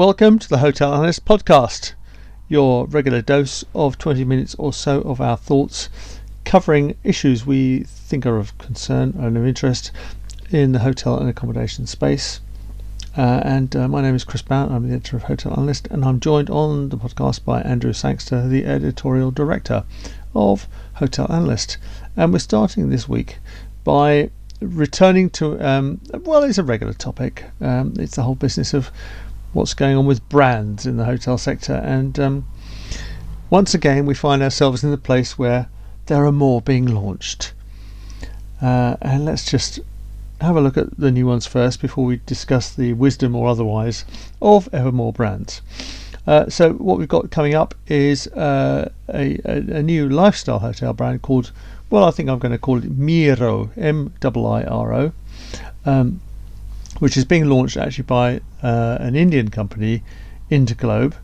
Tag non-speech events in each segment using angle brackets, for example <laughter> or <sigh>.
Welcome to the Hotel Analyst Podcast, your regular dose of 20 minutes or so of our thoughts covering issues we think are of concern and of interest in the hotel and accommodation space. Uh, and uh, my name is Chris Bown, I'm the editor of Hotel Analyst, and I'm joined on the podcast by Andrew Sangster, the editorial director of Hotel Analyst. And we're starting this week by returning to, um, well, it's a regular topic. Um, it's the whole business of what's going on with brands in the hotel sector. And um, once again, we find ourselves in the place where there are more being launched. Uh, and let's just have a look at the new ones first before we discuss the wisdom or otherwise of ever more brands. Uh, so what we've got coming up is uh, a, a, a, new lifestyle hotel brand called, well, I think I'm going to call it Miro, M-I-I-R-O, um, which is being launched actually by uh, an Indian company, Interglobe,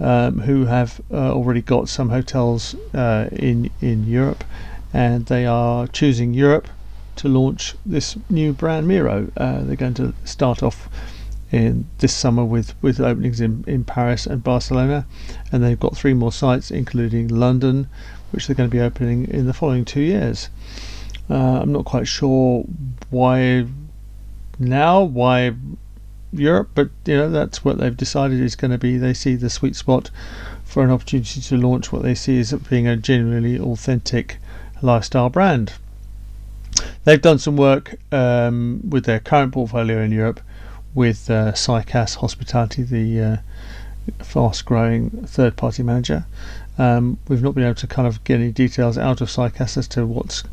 um, who have uh, already got some hotels uh, in in Europe, and they are choosing Europe to launch this new brand Miro. Uh, they're going to start off in this summer with, with openings in, in Paris and Barcelona, and they've got three more sites, including London, which they're going to be opening in the following two years. Uh, I'm not quite sure why now, why Europe, but you know that's what they've decided is going to be. They see the sweet spot for an opportunity to launch what they see as being a genuinely authentic lifestyle brand. They've done some work um, with their current portfolio in Europe with uh, Cycas Hospitality, the uh, fast-growing third-party manager. Um, we've not been able to kind of get any details out of Cycas as to what's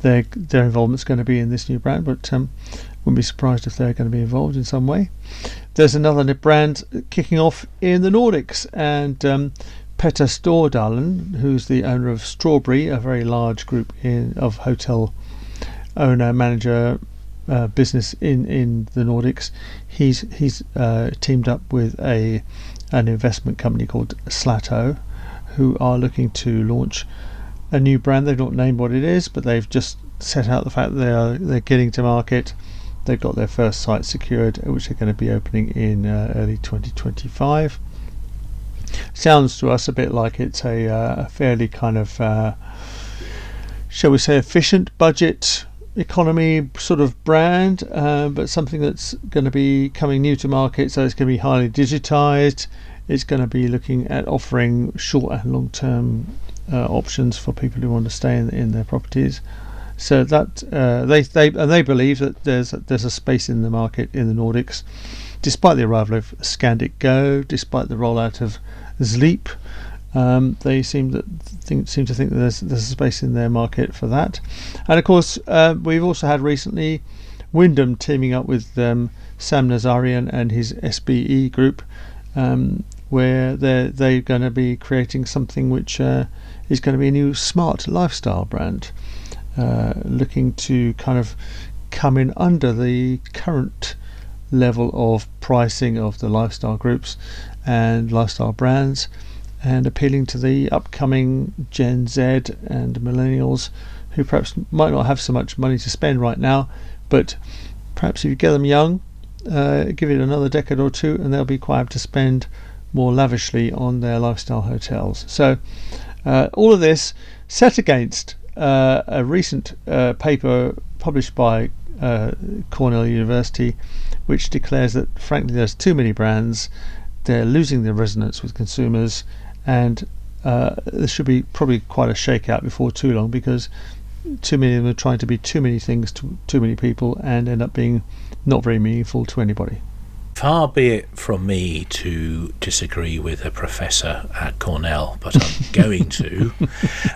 their their involvement's going to be in this new brand, but um, wouldn't be surprised if they're going to be involved in some way. There's another brand kicking off in the Nordics, and um, Petter Stordalen, who's the owner of Strawberry, a very large group in, of hotel owner manager uh, business in, in the Nordics. He's he's uh, teamed up with a an investment company called Slättö, who are looking to launch a new brand. They've not named what it is, but they've just set out the fact that they are they're getting to market They've got their first site secured, which they're going to be opening in uh, early 2025. Sounds to us a bit like it's a, uh, a fairly kind of, uh, shall we say, efficient budget economy sort of brand, uh, but something that's going to be coming new to market. So it's going to be highly digitized. It's going to be looking at offering short and long term uh, options for people who want to stay in, in their properties. So that uh, they they and they believe that there's there's a space in the market in the Nordics, despite the arrival of Scandic Go, despite the rollout of Sleep. Um, they seem that think, seem to think that there's there's a space in their market for that, and of course uh, we've also had recently Wyndham teaming up with um, Sam Nazarian and his SBE group, um, where they're they're going to be creating something which uh, is going to be a new smart lifestyle brand. Uh, looking to kind of come in under the current level of pricing of the lifestyle groups and lifestyle brands and appealing to the upcoming Gen Z and millennials who perhaps might not have so much money to spend right now, but perhaps if you get them young, uh, give it another decade or two, and they'll be quite able to spend more lavishly on their lifestyle hotels. So, uh, all of this set against uh, a recent uh, paper published by uh, Cornell University, which declares that frankly there's too many brands, they're losing their resonance with consumers, and uh, there should be probably quite a shakeout before too long because too many of them are trying to be too many things to too many people and end up being not very meaningful to anybody. Far be it from me to disagree with a professor at Cornell, but I'm <laughs> going to.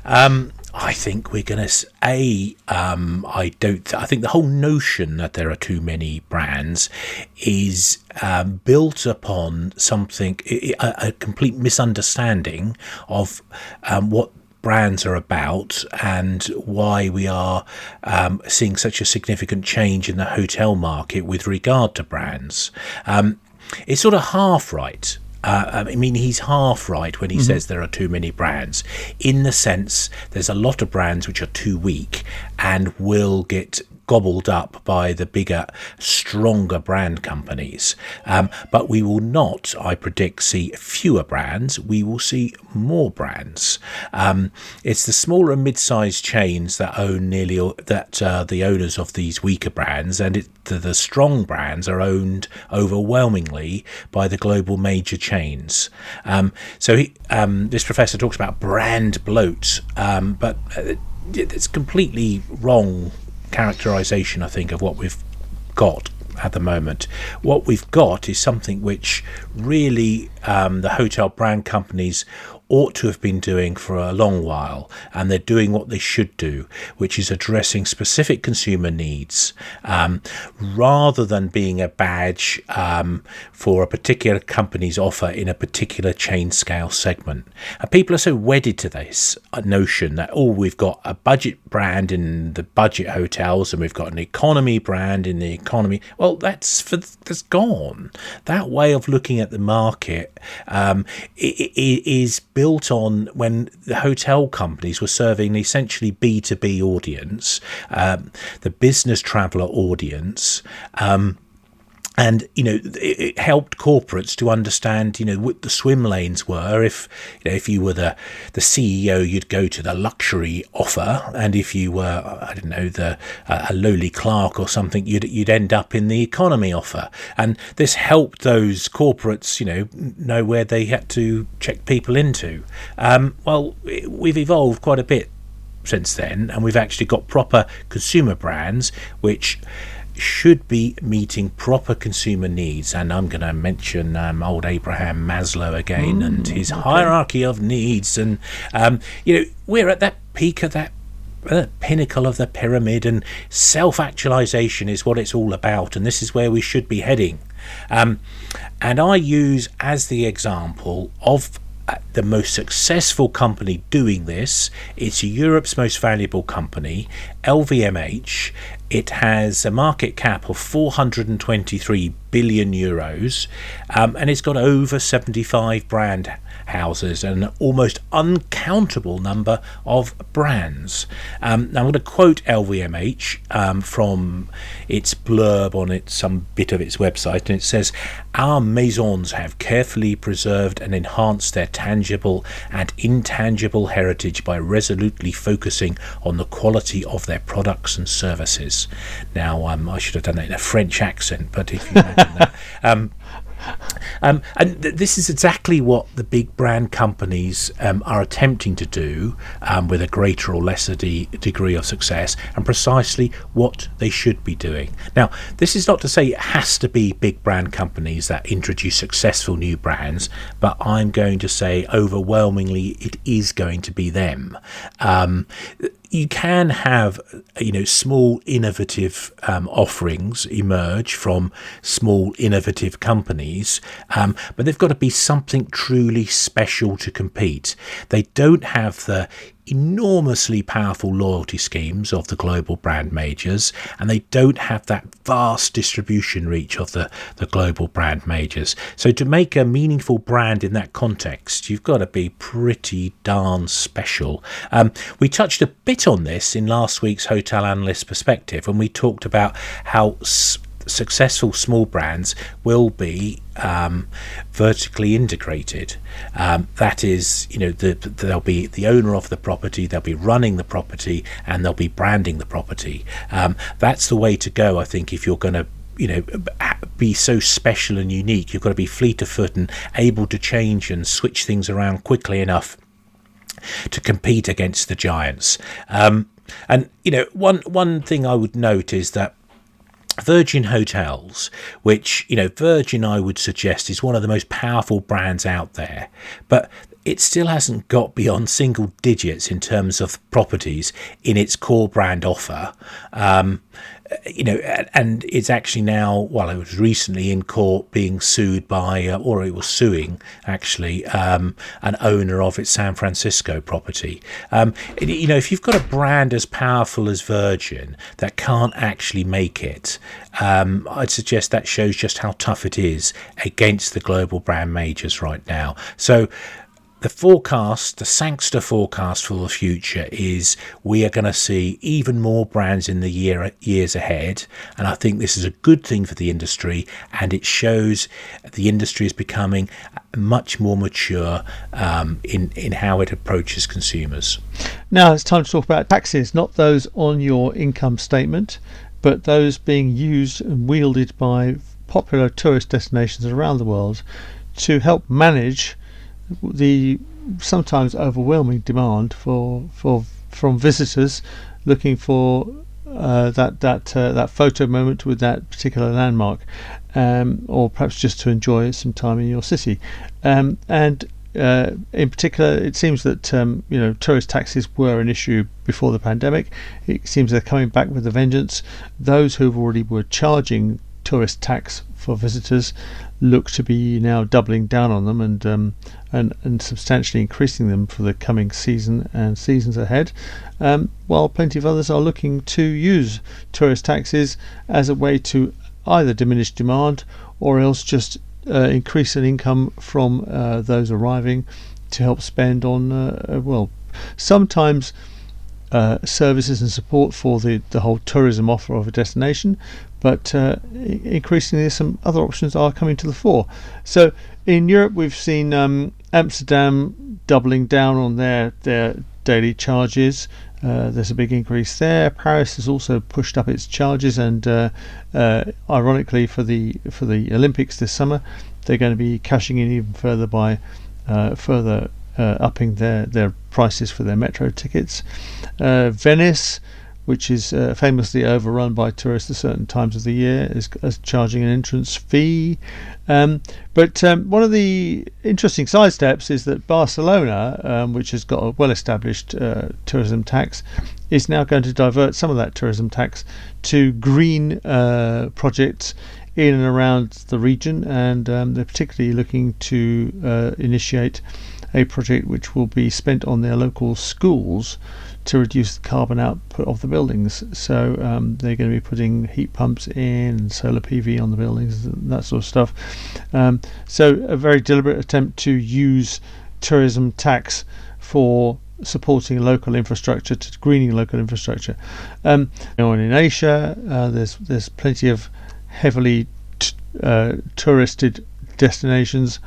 Um, I think we're going to a. Um, I don't. I think the whole notion that there are too many brands is um, built upon something a, a, complete misunderstanding of um, what brands are about and why we are um, seeing such a significant change in the hotel market with regard to brands. Um, it's sort of half right uh, I mean, he's half right when he mm-hmm. says there are too many brands, in the sense there's a lot of brands which are too weak and will get gobbled up by the bigger, stronger brand companies. Um, but we will not, I predict, see fewer brands. We will see more brands. Um, it's the smaller and mid-sized chains that own nearly that uh, the owners of these weaker brands, and it, the, the strong brands are owned overwhelmingly by the global major chains. Um, so he, um, this professor talks about brand bloat, um, but uh, it's completely wrong characterization, I think, of what we've got at the moment. What we've got is something which really um, the hotel brand companies ought to have been doing for a long while, and they're doing what they should do, which is addressing specific consumer needs um, rather than being a badge um, for a particular company's offer in a particular chain scale segment. And people are so wedded to this notion that, oh, we've got a budget brand in the budget hotels and we've got an economy brand in the economy. Well, that's for that's gone. That way of looking at the market um, is built on when the hotel companies were serving essentially B2B audience, um, the business traveler audience. Um, and you know it, helped corporates to understand you know what the swim lanes were. If you know, if you were the the CEO you'd go to the luxury offer. And if you were I don't know the uh, a lowly clerk or something you'd you'd end up in the economy offer. And this helped those corporates you know know where they had to check people into. Um, well we've evolved quite a bit since then. And we've actually got proper consumer brands which should be meeting proper consumer needs. And I'm going to mention um, old Abraham Maslow again mm, and his okay. hierarchy of needs. And, um, you know, we're at that peak of that uh, pinnacle of the pyramid, and self actualization is what it's all about. And this is where we should be heading. Um, and I use as the example of uh, the most successful company doing this. It's Europe's most valuable company, LVMH. It has a market cap of 423 billion euros, um, and it's got over 75 brand houses and an almost uncountable number of brands. Um, now I'm going to quote LVMH um, from its blurb on its some bit of its website, and it says, "Our maisons have carefully preserved and enhanced their tangible and intangible heritage by resolutely focusing on the quality of their products and services." Now um, I should have done that in a French accent, but if you imagine that. <laughs> Um, um, and th- this is exactly what the big brand companies um, are attempting to do um, with a greater or lesser de- degree of success, and precisely what they should be doing. Now, this is not to say it has to be big brand companies that introduce successful new brands, but I'm going to say overwhelmingly it is going to be them. You can have you know small innovative um, offerings emerge from small innovative companies um, but they've got to be something truly special to compete. They don't have the enormously powerful loyalty schemes of the global brand majors, and they don't have that vast distribution reach of the, the global brand majors. So, to make a meaningful brand in that context, you've got to be pretty darn special. Um, we touched a bit on this in last week's Hotel Analyst Perspective when we talked about how successful small brands will be um, vertically integrated. Um, that is, you know, the, they'll be the owner of the property, they'll be running the property, and they'll be branding the property. Um, that's the way to go, I think, if you're going to you know be so special and unique you've got to be fleet of foot and able to change and switch things around quickly enough to compete against the giants um, and you know one one thing i would note is that Virgin Hotels, which, you know, Virgin, I would suggest, is one of the most powerful brands out there, but it still hasn't got beyond single digits in terms of properties in its core brand offer. Um, you know, and it's actually now, well, it was recently in court being sued by, uh, or it was suing actually, um, an owner of its San Francisco property. Um, you know, if you've got a brand as powerful as Virgin that can't actually make it, um, I'd suggest that shows just how tough it is against the global brand majors right now. So, the forecast, the Sangster forecast for the future is we are going to see even more brands in the year years ahead, and I think this is a good thing for the industry, and it shows the industry is becoming much more mature um, in in how it approaches consumers. Now it's time to talk about taxes, not those on your income statement, but those being used and wielded by popular tourist destinations around the world to help manage the sometimes overwhelming demand for for from visitors looking for uh, that that uh, that photo moment with that particular landmark, um, or perhaps just to enjoy some time in your city. Um, and uh, in particular, it seems that um, you know tourist taxes were an issue before the pandemic. It seems they're coming back with a vengeance. Those who've already were charging tourist tax for visitors look to be now doubling down on them and um, and and substantially increasing them for the coming season and seasons ahead. Um, while plenty of others are looking to use tourist taxes as a way to either diminish demand or else just uh, increase an income from uh, those arriving to help spend on uh, well sometimes uh, services and support for the, the whole tourism offer of a destination, but uh, increasingly some other options are coming to the fore. So in Europe, we've seen um, Amsterdam doubling down on their their daily charges. Uh, there's a big increase there. Paris has also pushed up its charges, and uh, uh, ironically, for the for the Olympics this summer, they're going to be cashing in even further by uh, further uh, upping their their prices for their metro tickets. Uh, Venice which is uh, famously overrun by tourists at certain times of the year, is, is charging an entrance fee. Um, but um, one of the interesting side steps is that Barcelona, um, which has got a well established uh, tourism tax, is now going to divert some of that tourism tax to green uh, projects in and around the region, and um, they're particularly looking to uh, initiate a project which will be spent on their local schools to reduce the carbon output of the buildings. So um, they're going to be putting heat pumps in, solar PV on the buildings, that sort of stuff. Um, so a very deliberate attempt to use tourism tax for supporting local infrastructure to greening local infrastructure. Um, in Asia, uh, there's there's plenty of heavily t- uh, touristed destinations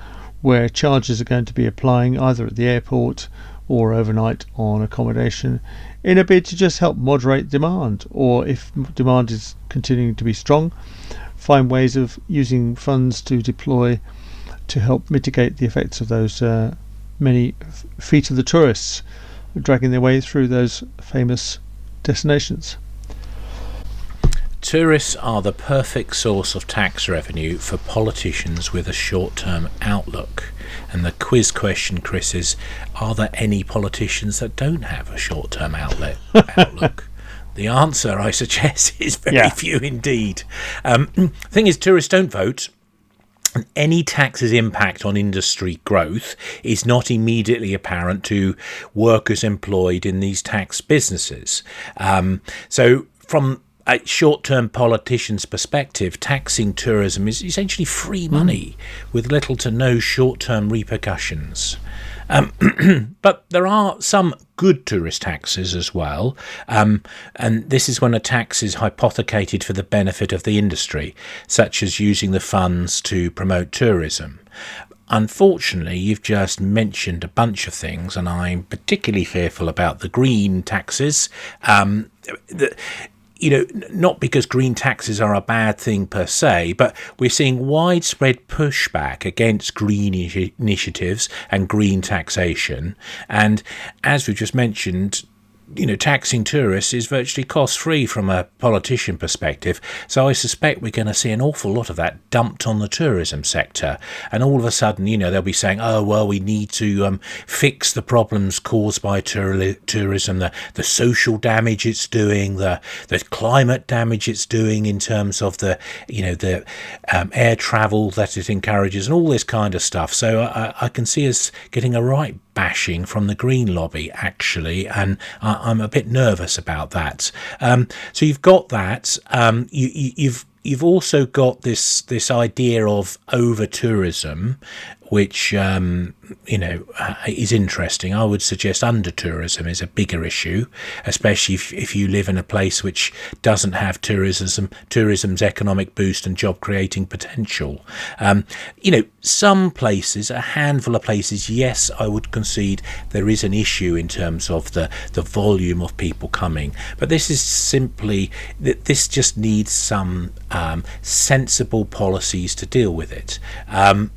where charges are going to be applying either at the airport or overnight on accommodation in a bid to just help moderate demand, or if demand is continuing to be strong, find ways of using funds to deploy to help mitigate the effects of those uh, many feet of the tourists dragging their way through those famous destinations. Tourists are the perfect source of tax revenue for politicians with a short term outlook. And the quiz question, Chris, is Are there any politicians that don't have a short term outlet outlook? <laughs> The answer, I suggest, <laughs> is very yeah. few indeed. Um, <clears throat> thing is, tourists don't vote. And any tax's impact on industry growth is not immediately apparent to workers employed in these tax businesses. Um, so, from a short term politician's perspective, taxing tourism is essentially free money mm. with little to no short term repercussions. Um, <clears throat> but there are some good tourist taxes as well, um, and this is when a tax is hypothecated for the benefit of the industry, such as using the funds to promote tourism. Unfortunately, you've just mentioned a bunch of things, and I'm particularly fearful about the green taxes. Um, the, you know, not because green taxes are a bad thing per se, but we're seeing widespread pushback against green initiatives and green taxation. And as we've just mentioned, you know, taxing tourists is virtually cost free from a politician perspective. So I suspect we're going to see an awful lot of that dumped on the tourism sector. And all of a sudden, you know, they'll be saying, oh, well, we need to um, fix the problems caused by tur- tourism, the, the social damage it's doing, the, the climate damage it's doing in terms of the, you know, the um, air travel that it encourages and all this kind of stuff. So I, I can see us getting a right bashing from the Green lobby, actually, and I, am a bit nervous about that. Um, so you've got that. Um, you, you, you've you've also got this this idea of over tourism, which um, you know uh, is interesting. I would suggest under tourism is a bigger issue, especially if, if you live in a place which doesn't have tourism, tourism's economic boost and job creating potential. Um, you know, some places, a handful of places, yes, I would concede there is an issue in terms of the the volume of people coming, but this is simply that this just needs some um, sensible policies to deal with it. Um,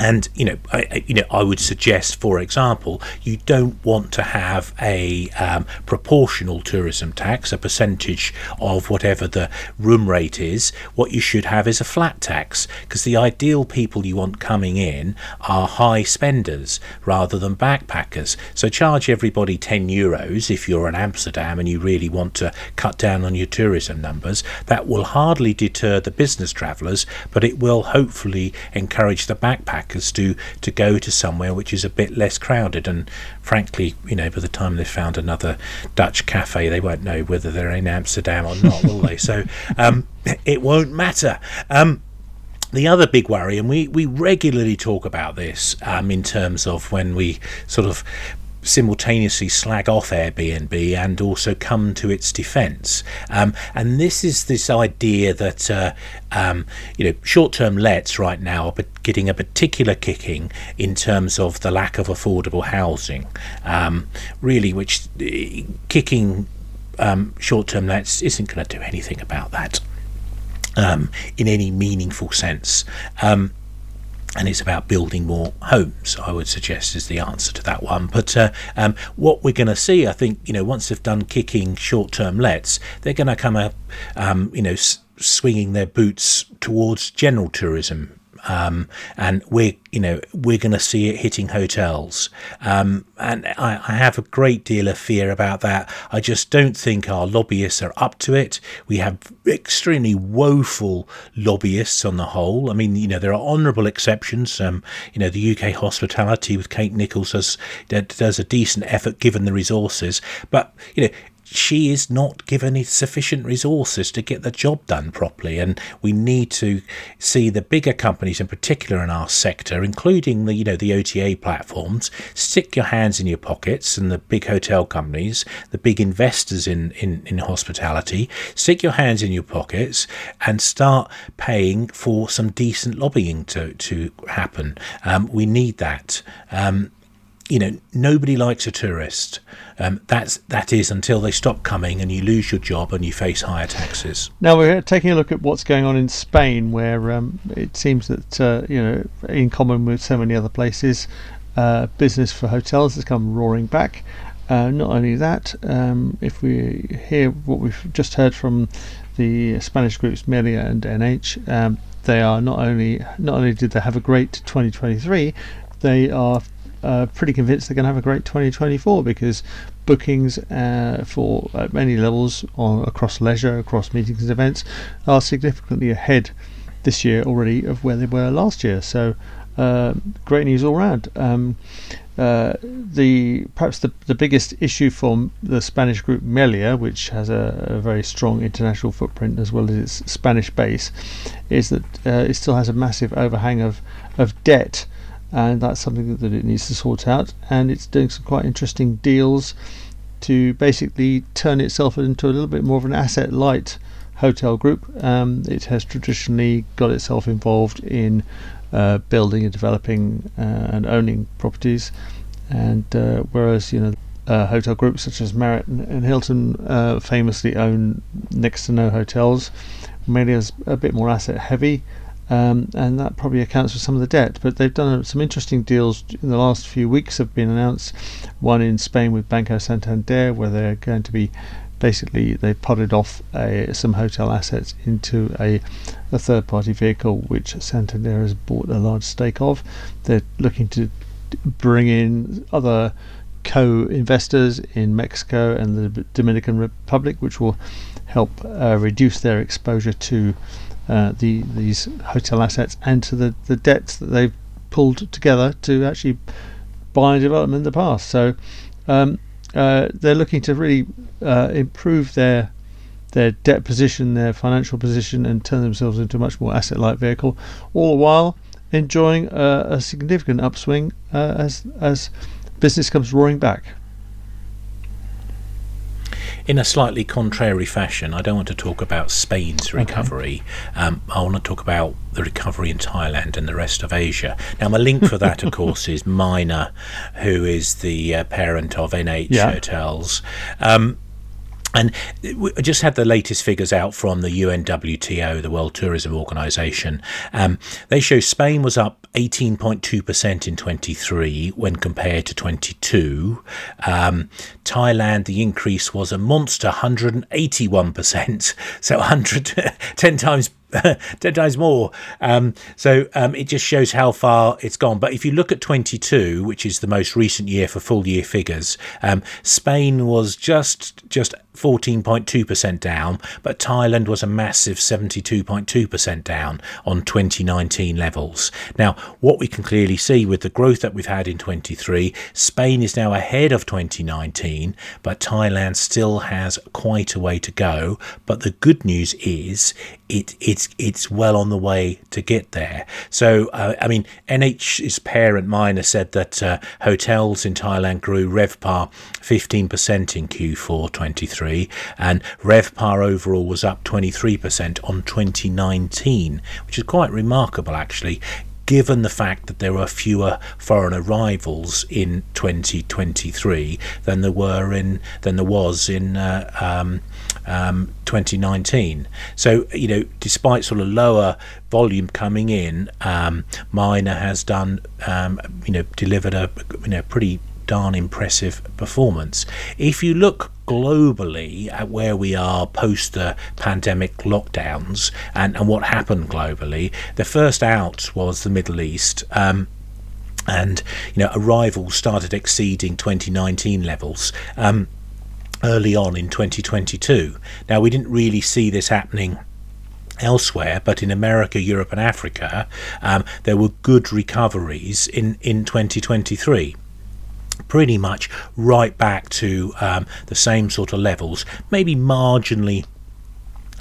and you know, I, you know, I would suggest, for example, you don't want to have a um, proportional tourism tax, a percentage of whatever the room rate is. What you should have is a flat tax, because the ideal people you want coming in are high spenders rather than backpackers. So charge everybody ten euros if you're in Amsterdam and you really want to cut down on your tourism numbers. That will hardly deter the business travellers, but it will hopefully encourage the backpackers to to go to somewhere which is a bit less crowded. And frankly, you know, by the time they've found another Dutch cafe, they won't know whether they're in Amsterdam or not, will they? So <laughs> um, it won't matter. Um, the other big worry, and we, we regularly talk about this um, in terms of when we sort of simultaneously slag off Airbnb and also come to its defence. Um, and this is this idea that uh, um, you know short-term lets right now are getting a particular kicking in terms of the lack of affordable housing. Um, really, which uh, kicking um, short-term lets isn't going to do anything about that. Um, in any meaningful sense. And it's about building more homes. I would suggest is the answer to that one. But uh, um, what we're going to see, I think, you know, once they've done kicking short-term lets, they're going to come up, um, you know, s- swinging their boots towards general tourism um, and we're you know we're going to see it hitting hotels, um, and I, I, have a great deal of fear about that. I just don't think our lobbyists are up to it. We have extremely woeful lobbyists on the whole. I mean, you know, there are honourable exceptions. Um, you know, the UK hospitality with Kate Nicholls does does a decent effort given the resources, but you know she is not given sufficient resources to get the job done properly. And we need to see the bigger companies, in particular in our sector, including the you know the OTA platforms, stick your hands in your pockets, and the big hotel companies, the big investors in in, in hospitality, stick your hands in your pockets and start paying for some decent lobbying to to happen. Um, we need that. Um, you know, nobody likes a tourist. Um, that's that is until they stop coming and you lose your job and you face higher taxes. Now we're taking a look at what's going on in Spain, where um, it seems that uh, you know, in common with so many other places, uh, business for hotels has come roaring back. Uh, not only that, um, if we hear what we've just heard from the Spanish groups Melia and NH, um, they are not only not only did they have a great 2023, they are uh, pretty convinced they're going to have a great 2024 because bookings uh, for at many levels on across leisure, across meetings and events are significantly ahead this year already of where they were last year. So uh, great news all round. Um, uh, the perhaps the, the biggest issue for the Spanish group Melia, which has a, a, very strong international footprint as well as its Spanish base, is that uh, it still has a massive overhang of of debt and that's something that it needs to sort out. And it's doing some quite interesting deals to basically turn itself into a little bit more of an asset light hotel group. Um, it has traditionally got itself involved in uh, building and developing uh, and owning properties, and uh, whereas you know. Uh, hotel groups such as Marriott and, Hilton uh, famously own next to no hotels. Melia's a bit more asset heavy, um, and that probably accounts for some of the debt. But they've done some interesting deals in the last few weeks. Have been announced. One in Spain with Banco Santander, where they're going to be basically they've potted off a, some hotel assets into a, a third-party vehicle, which Santander has bought a large stake of. They're looking to bring in other co-investors in Mexico and the Dominican Republic, which will help uh, reduce their exposure to uh, the these hotel assets and to the, the debts that they've pulled together to actually buy and develop in the past. So um, uh, they're looking to really uh, improve their their debt position, their financial position, and turn themselves into a much more asset-light vehicle. All the while, enjoying a, a significant upswing uh, as as business comes roaring back. In a slightly contrary fashion, I don't want to talk about Spain's recovery. Okay. Um, I want to talk about the recovery in Thailand and the rest of Asia. Now, my link for that, of <laughs> course, is Minor, who is the uh, parent of NH yeah. Hotels. Um, and we just had the latest figures out from the UNWTO, the World Tourism Organization. Um, they show Spain was up 18.2% in 23 when compared to 22. Um, Thailand, the increase was a monster 181%, <laughs> so 100, 10 times <laughs> 10 times more. Um, so um, it just shows how far it's gone. But if you look at 22, which is the most recent year for full year figures, um, Spain was just just 14.2% down, but Thailand was a massive 72.2% down on 2019 levels. Now, what we can clearly see with the growth that we've had in 23, Spain is now ahead of 2019, but Thailand still has quite a way to go. But the good news is it it's it's well on the way to get there. So uh, I mean, NH's parent Minor said that uh, hotels in Thailand grew RevPAR 15% in Q4 23, and RevPAR overall was up 23% on 2019, which is quite remarkable actually, given the fact that there are fewer foreign arrivals in 2023 than there were in than there was in uh, um, um, 2019. So you know, despite sort of lower volume coming in, um, Minor has done um, you know delivered a you know pretty darn impressive performance. If you look globally at where we are post the pandemic lockdowns and, and what happened globally, the first out was the Middle East. Um, and you know arrivals started exceeding 2019 levels um, early on in 2022. Now we didn't really see this happening elsewhere, but in America, Europe, and Africa, um, there were good recoveries in in 2023 pretty much right back to um, the same sort of levels, maybe marginally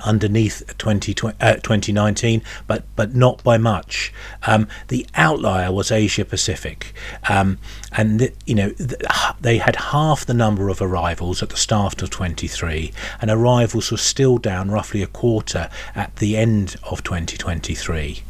underneath 20, uh, 2019, but but not by much. Um, the outlier was Asia Pacific, um, and the, you know the, they had half the number of arrivals at the start of 23, and arrivals were still down roughly a quarter at the end of 2023.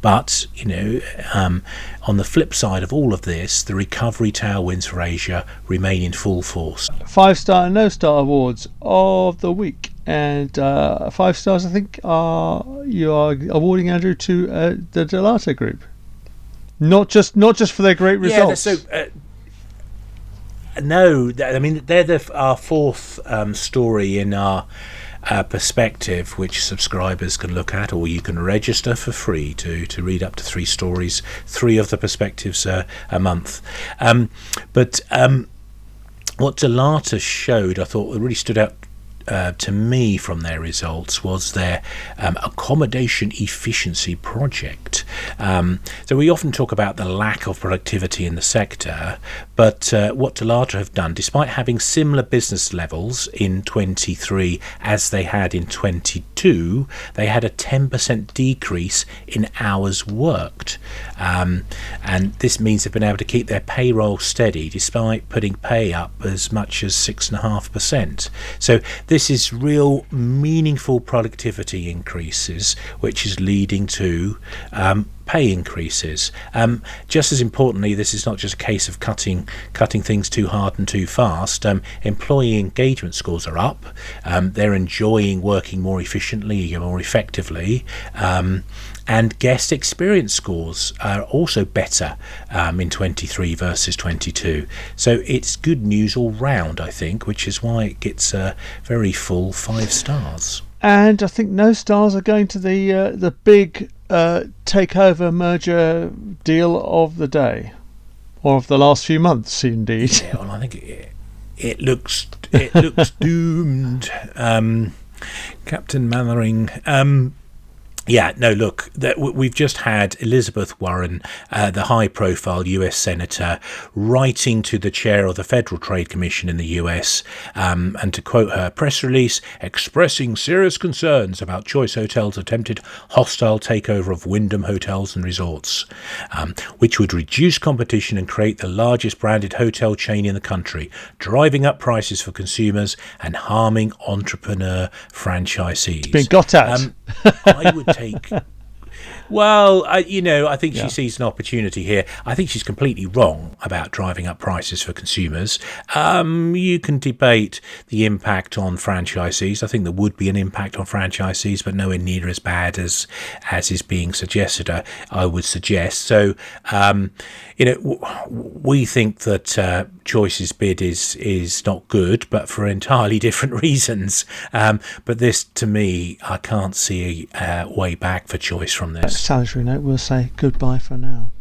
But, you know, um, on the flip side of all of this, the recovery tailwinds for Asia remain in full force. Five star and no star awards of the week. And uh, five stars, I think, are you are awarding Andrew to uh, the Dalata Group, not just not just for their great results. Yeah, so uh, no, I mean they're the, our fourth um, story in our uh, perspective, which subscribers can look at, or you can register for free to, to read up to three stories, three of the perspectives uh, a month. Um, but um, what Dalata showed, I thought really stood out uh, to me from their results was their um, accommodation efficiency project. Um, so we often talk about the lack of productivity in the sector, but uh, what Dalata have done, despite having similar business levels in 23 as they had in 22, they had a 10% decrease in hours worked. Um, and this means they've been able to keep their payroll steady despite putting pay up as much as 6.5%. So this is real meaningful productivity increases, which is leading to um, pay increases. Um, just as importantly, this is not just a case of cutting cutting things too hard and too fast. Um, employee engagement scores are up. Um, they're enjoying working more efficiently, more effectively. And guest experience scores are also better um, in 23 versus 22. So it's good news all round, I think, which is why it gets a very full five stars. And I think no stars are going to the uh, the big uh, takeover merger deal of the day, or of the last few months, indeed. Yeah, <laughs> well, I think it, it looks it looks <laughs> doomed. Um, Captain Mainwaring. Um, Yeah, no, look, that we've just had Elizabeth Warren, uh, the high profile US Senator, writing to the chair of the Federal Trade Commission in the US, um, and to quote her press release, expressing serious concerns about Choice Hotels' attempted hostile takeover of Wyndham Hotels and Resorts, um, which would reduce competition and create the largest branded hotel chain in the country, driving up prices for consumers and harming entrepreneur franchisees. It's been got at. Um, I would take. <laughs> Well, I, you know, I think yeah. she sees an opportunity here. I think she's completely wrong about driving up prices for consumers. Um, you can debate the impact on franchisees. I think there would be an impact on franchisees, but nowhere near as bad as as is being suggested. I, I would suggest. So, um, you know, w- we think that uh, Choice's bid is is not good, but for entirely <laughs> different reasons. Um, but this, to me, I can't see a uh, way back for Choice from this. Salutary note, we'll say goodbye for now.